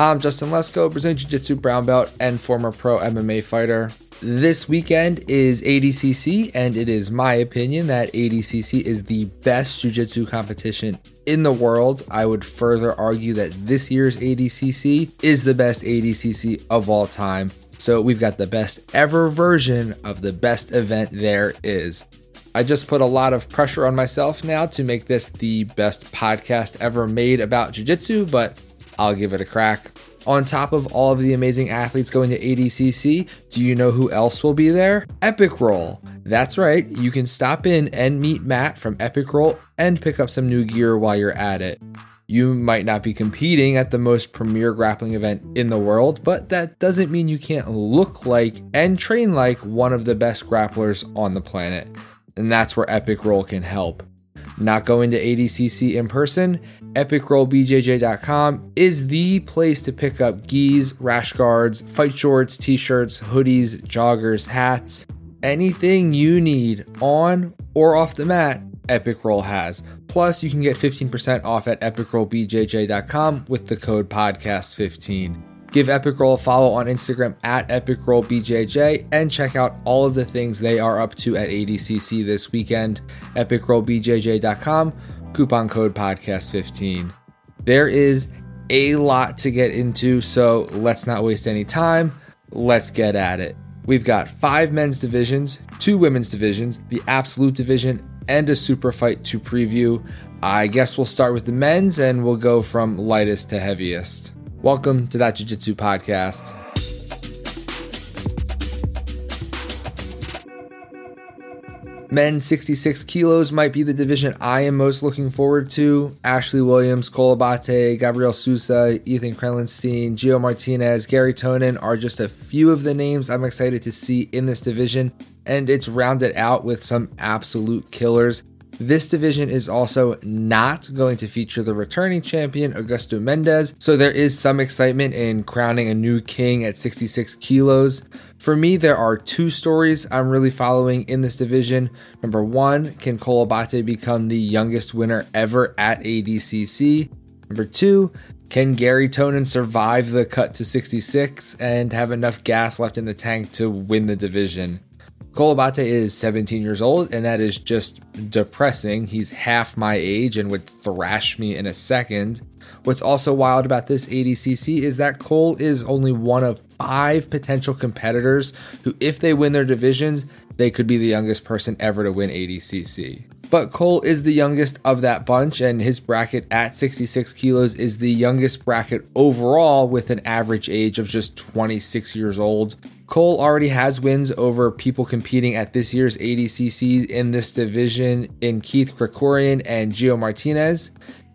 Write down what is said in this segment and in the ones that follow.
I'm Justin Lesko, Brazilian Jiu Jitsu brown belt and former pro MMA fighter. This weekend is ADCC, and it is my opinion that ADCC is the best Jiu Jitsu competition in the world. I would further argue that this year's ADCC is the best ADCC of all time. So we've got the best ever version of the best event there is. I just put a lot of pressure on myself now to make this the best podcast ever made about Jiu Jitsu, but I'll give it a crack. On top of all of the amazing athletes going to ADCC, do you know who else will be there? Epic Roll. That's right, you can stop in and meet Matt from Epic Roll and pick up some new gear while you're at it. You might not be competing at the most premier grappling event in the world, but that doesn't mean you can't look like and train like one of the best grapplers on the planet. And that's where Epic Roll can help. Not going to ADCC in person? EpicRollBJJ.com is the place to pick up gis, rash guards, fight shorts, t shirts, hoodies, joggers, hats, anything you need on or off the mat. Epic Roll has. Plus, you can get 15% off at epicrollbjj.com with the code podcast15. Give Epic Roll a follow on Instagram at Epic Roll EpicRollBJJ and check out all of the things they are up to at ADCC this weekend. EpicRollBJJ.com, coupon code podcast15. There is a lot to get into, so let's not waste any time. Let's get at it. We've got five men's divisions, two women's divisions, the absolute division, and a super fight to preview. I guess we'll start with the men's and we'll go from lightest to heaviest. Welcome to that Jiu Jitsu podcast. Men 66 kilos might be the division I am most looking forward to. Ashley Williams, Cole Abate, Gabriel Sousa, Ethan Crelinstein, Gio Martinez, Gary Tonon are just a few of the names I'm excited to see in this division, and it's rounded out with some absolute killers. This division is also not going to feature the returning champion, Augusto Mendes, so there is some excitement in crowning a new king at 66 kilos. For me, there are two stories I'm really following in this division. Number one, can Cole Abate become the youngest winner ever at ADCC? Number two, can Gary Tonon survive the cut to 66 and have enough gas left in the tank to win the division? Cole Abate is 17 years old, and that is just depressing. He's half my age and would thrash me in a second. What's also wild about this ADCC is that Cole is only one of five potential competitors who, if they win their divisions, they could be the youngest person ever to win ADCC. But Cole is the youngest of that bunch, and his bracket at 66 kilos is the youngest bracket overall with an average age of just 26 years old. Cole already has wins over people competing at this year's ADCC in this division in Keith Krikorian and Gio Martinez.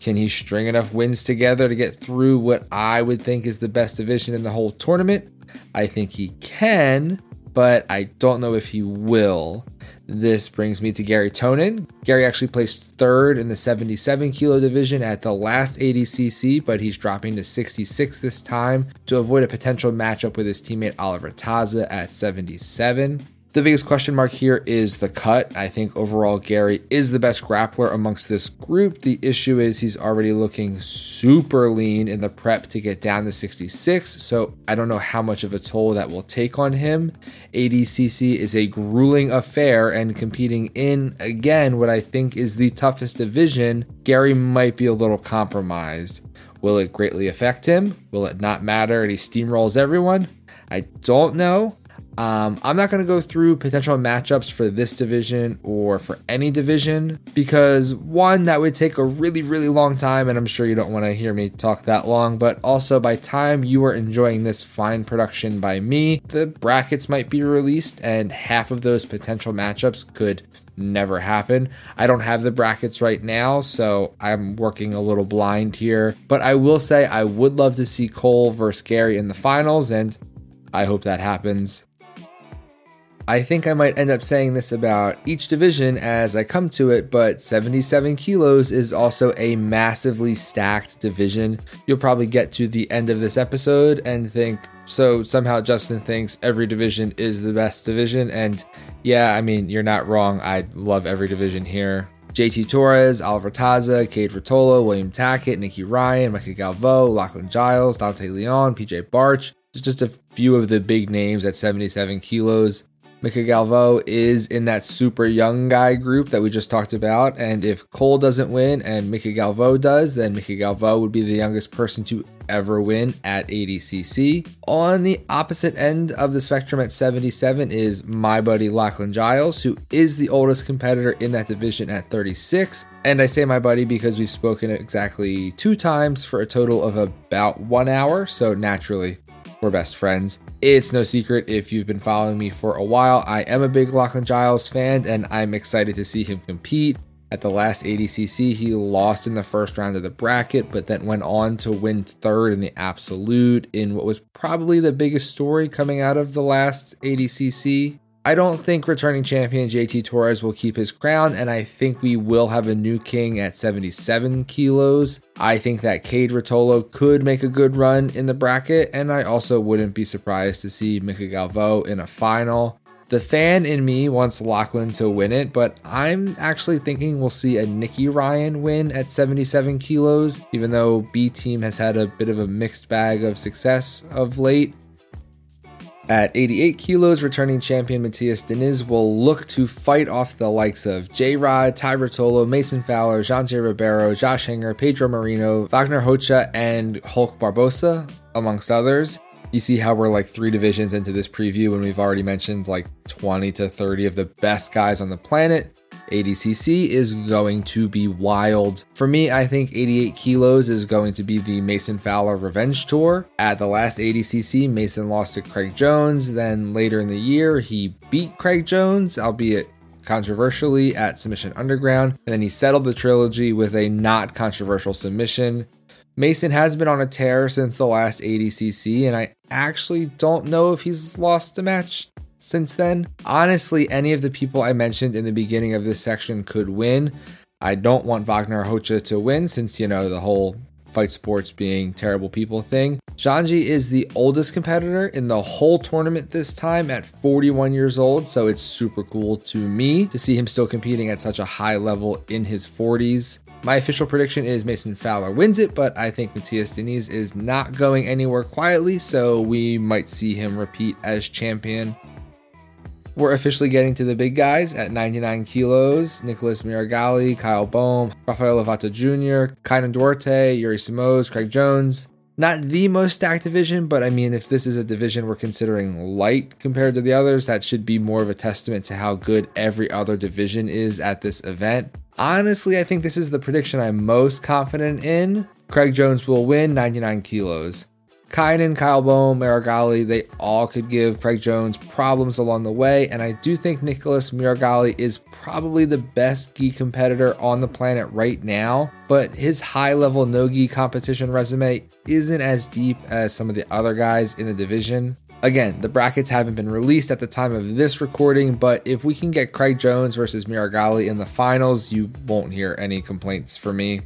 Can he string enough wins together to get through what I would think is the best division in the whole tournament? I think he can, but I don't know if he will. This brings me to Gary Tonon. Gary actually placed third in the 77 kilo division at the last ADCC, but he's dropping to 66 this time to avoid a potential matchup with his teammate Oliver Taza at 77. The biggest question mark here is the cut. I think overall Gary is the best grappler amongst this group. The issue is he's already looking super lean in the prep to get down to 66, so I don't know how much of a toll that will take on him. ADCC is a grueling affair, and competing in, again, what I think is the toughest division, Gary might be a little compromised. Will it greatly affect him? Will it not matter and he steamrolls everyone? I don't know. Um, I'm not going to go through potential matchups for this division or for any division because one, that would take a really, really long time, and I'm sure you don't want to hear me talk that long. But also, by time you are enjoying this fine production by me, the brackets might be released, and half of those potential matchups could never happen. I don't have the brackets right now, so I'm working a little blind here. But I will say I would love to see Cole versus Gary in the finals, and I hope that happens. I think I might end up saying this about each division as I come to it, but 77 kilos is also a massively stacked division. You'll probably get to the end of this episode and think, so somehow Justin thinks every division is the best division. And yeah, I mean, you're not wrong. I love every division here. JT Torres, Oliver Taza, Kade Ruotolo, William Tackett, Nicky Ryan, Mica Galvão, Lachlan Giles, Dante Leon, PJ Barch. Just a few of the big names at 77 kilos. Mica Galvão is in that super young guy group that we just talked about. And if Cole doesn't win and Mica Galvão does, then Mica Galvão would be the youngest person to ever win at ADCC. On the opposite end of the spectrum at 77 is my buddy Lachlan Giles, who is the oldest competitor in that division at 36. And I say my buddy because we've spoken exactly two times for a total of about one hour. So naturally, we're best friends. It's no secret if you've been following me for a while. I am a big Lachlan Giles fan, and I'm excited to see him compete. At the last ADCC, he lost in the first round of the bracket, but then went on to win third in the absolute in what was probably the biggest story coming out of the last ADCC. I don't think returning champion JT Torres will keep his crown, and I think we will have a new king at 77 kilos. I think that Kade Ruotolo could make a good run in the bracket, and I also wouldn't be surprised to see Mica Galvão in a final. The fan in me wants Lachlan to win it, but I'm actually thinking we'll see a Nicky Ryan win at 77 kilos, even though B Team has had a bit of a mixed bag of success of late. At 88 kilos, returning champion Matheus Diniz will look to fight off the likes of J Rod, Tye Ruotolo, Mason Fowler, Jean J. Ribeiro, Josh Hinger, Pedro Marinho, Wagner Rocha, and Hulk Barbosa, amongst others. You see how we're like three divisions into this preview when we've already mentioned like 20 to 30 of the best guys on the planet. ADCC is going to be wild. For me, I think 88 kilos is going to be the Mason Fowler Revenge Tour. At the last ADCC, Mason lost to Craig Jones. Then later in the year, he beat Craig Jones, albeit controversially at Submission Underground. And then he settled the trilogy with a not controversial submission. Mason has been on a tear since the last ADCC, and I actually don't know if he's lost a match since then. Honestly, any of the people I mentioned in the beginning of this section could win. I don't want Wagner Rocha to win since, you know, the whole fight sports being terrible people thing. Janji is the oldest competitor in the whole tournament this time at 41 years old, so it's super cool to me to see him still competing at such a high level in his 40s. My official prediction is Mason Fowler wins it, but I think Matheus Diniz is not going anywhere quietly, so we might see him repeat as champion. We're officially getting to the big guys at 99 kilos. Nicholas Meregali, Kyle Boehm, Rafael Lovato Jr., Kaynan Duarte, Yuri Simões, Craig Jones. Not the most stacked division, but I mean, if this is a division we're considering light compared to the others, that should be more of a testament to how good every other division is at this event. Honestly, I think this is the prediction I'm most confident in. Craig Jones will win 99 kilos. Kaynan, Kyle Boehm, Meregali, they all could give Craig Jones problems along the way, and I do think Nicholas Meregali is probably the best gi competitor on the planet right now, but his high level no gi competition resume isn't as deep as some of the other guys in the division. Again, the brackets haven't been released at the time of this recording, but if we can get Craig Jones versus Meregali in the finals, you won't hear any complaints from me.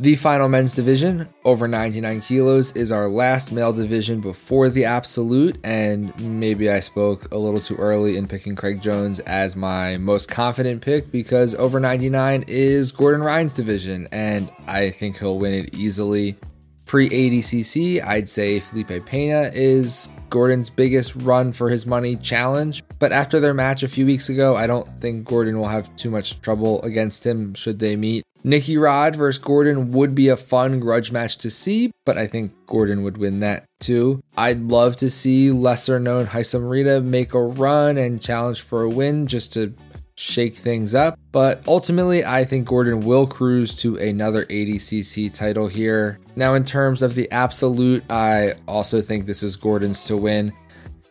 The final men's division, over 99 kilos, is our last male division before the absolute. And maybe I spoke a little too early in picking Craig Jones as my most confident pick because over 99 is Gordon Ryan's division, and I think he'll win it easily. Pre ADCC, I'd say Felipe Pena is Gordon's biggest run for his money challenge. But after their match a few weeks ago, I don't think Gordon will have too much trouble against him should they meet. Nicky Rod versus Gordon would be a fun grudge match to see, but I think Gordon would win that too. I'd love to see lesser known Haisam Rida make a run and challenge for a win just to shake things up. But ultimately, I think Gordon will cruise to another ADCC title here. Now, in terms of the absolute, I also think this is Gordon's to win.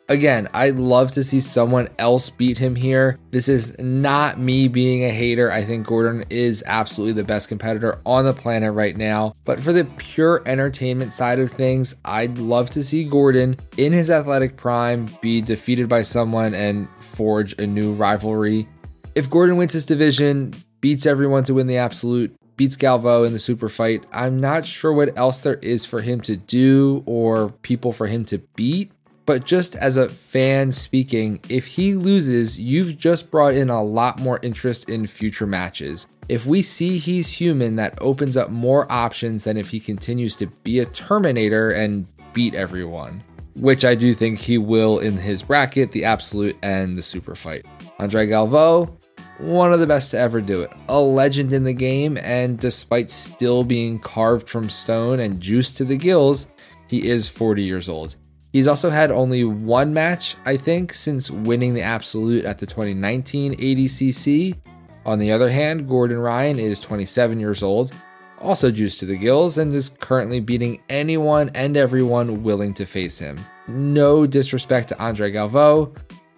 Again, I'd love to see someone else beat him here. This is not me being a hater. I think Gordon is absolutely the best competitor on the planet right now. But for the pure entertainment side of things, I'd love to see Gordon in his athletic prime be defeated by someone and forge a new rivalry. If Gordon wins his division, beats everyone to win the absolute, beats Galvão in the super fight, I'm not sure what else there is for him to do or people for him to beat But just as a fan speaking, if he loses, you've just brought in a lot more interest in future matches. If we see he's human, that opens up more options than if he continues to be a Terminator and beat everyone, which I do think he will in his bracket, the Absolute and the Super fight. André Galvão, one of the best to ever do it. A legend in the game, and despite still being carved from stone and juiced to the gills, he is 40 years old. He's also had only one match, I think, since winning the Absolute at the 2019 ADCC. On the other hand, Gordon Ryan is 27 years old, also juiced to the gills, and is currently beating anyone and everyone willing to face him. No disrespect to André Galvão.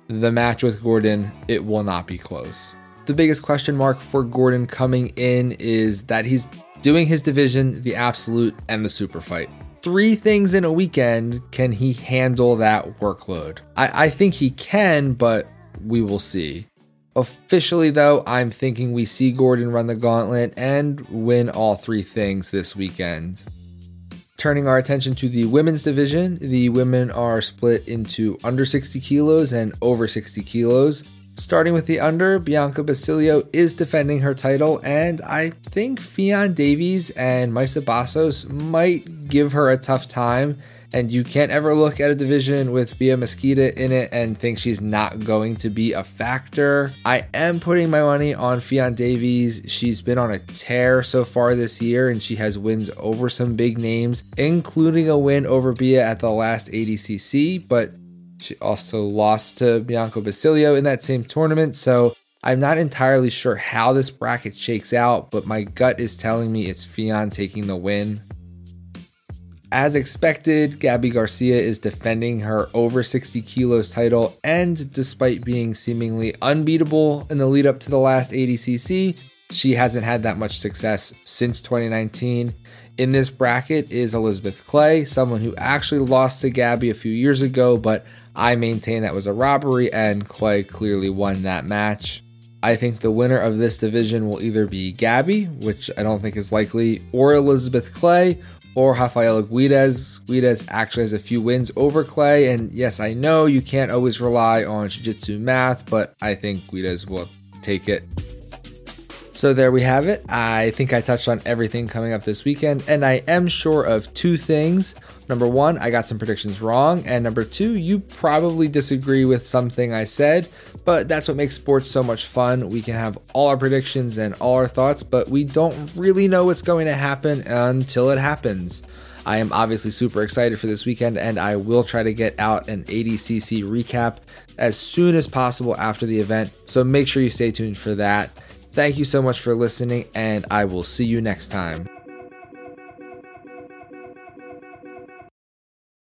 The match with Gordon, it will not be close. The biggest question mark for Gordon coming in is that he's doing his division, the Absolute, and the Super fight three things in a weekend, can he handle that workload? I, I think he can, but we will see. Officially, though, I'm thinking we see Gordon run the gauntlet and win all three things this weekend. Turning our attention to the women's division, the women are split into under 60 kilos and over 60 kilos. Starting with the under, Bianca Basilio is defending her title, and I think Ffion Davies and Mayssa Bastos might give her a tough time. And you can't ever look at a division with Bia Mesquita in it and think she's not going to be a factor. I am putting my money on Ffion Davies. She's been on a tear so far this year, and she has wins over some big names, including a win over Bia at the last ADCC. But she also lost to Bianca Basilio in that same tournament. So I'm not entirely sure how this bracket shakes out, but my gut is telling me it's Ffion taking the win. As expected, Gabi Garcia is defending her over 60 kilos title, and despite being seemingly unbeatable in the lead up to the last ADCC, she hasn't had that much success since 2019. In this bracket is Elizabeth Clay, someone who actually lost to Gabby a few years ago, but I maintain that was a robbery, and Clay clearly won that match. I think the winner of this division will either be Gabby, which I don't think is likely, or Elizabeth Clay, or Rafaela Guedes. Guedes actually has a few wins over Clay, and yes, I know you can't always rely on Jiu Jitsu math, but I think Guedes will take it. So there we have it. I think I touched on everything coming up this weekend, and I am sure of two things. Number one, I got some predictions wrong, and number two, you probably disagree with something I said, but that's what makes sports so much fun. We can have all our predictions and all our thoughts, but we don't really know what's going to happen until it happens. I am obviously super excited for this weekend, and I will try to get out an ADCC recap as soon as possible after the event. So make sure you stay tuned for that. Thank you so much for listening, and I will see you next time.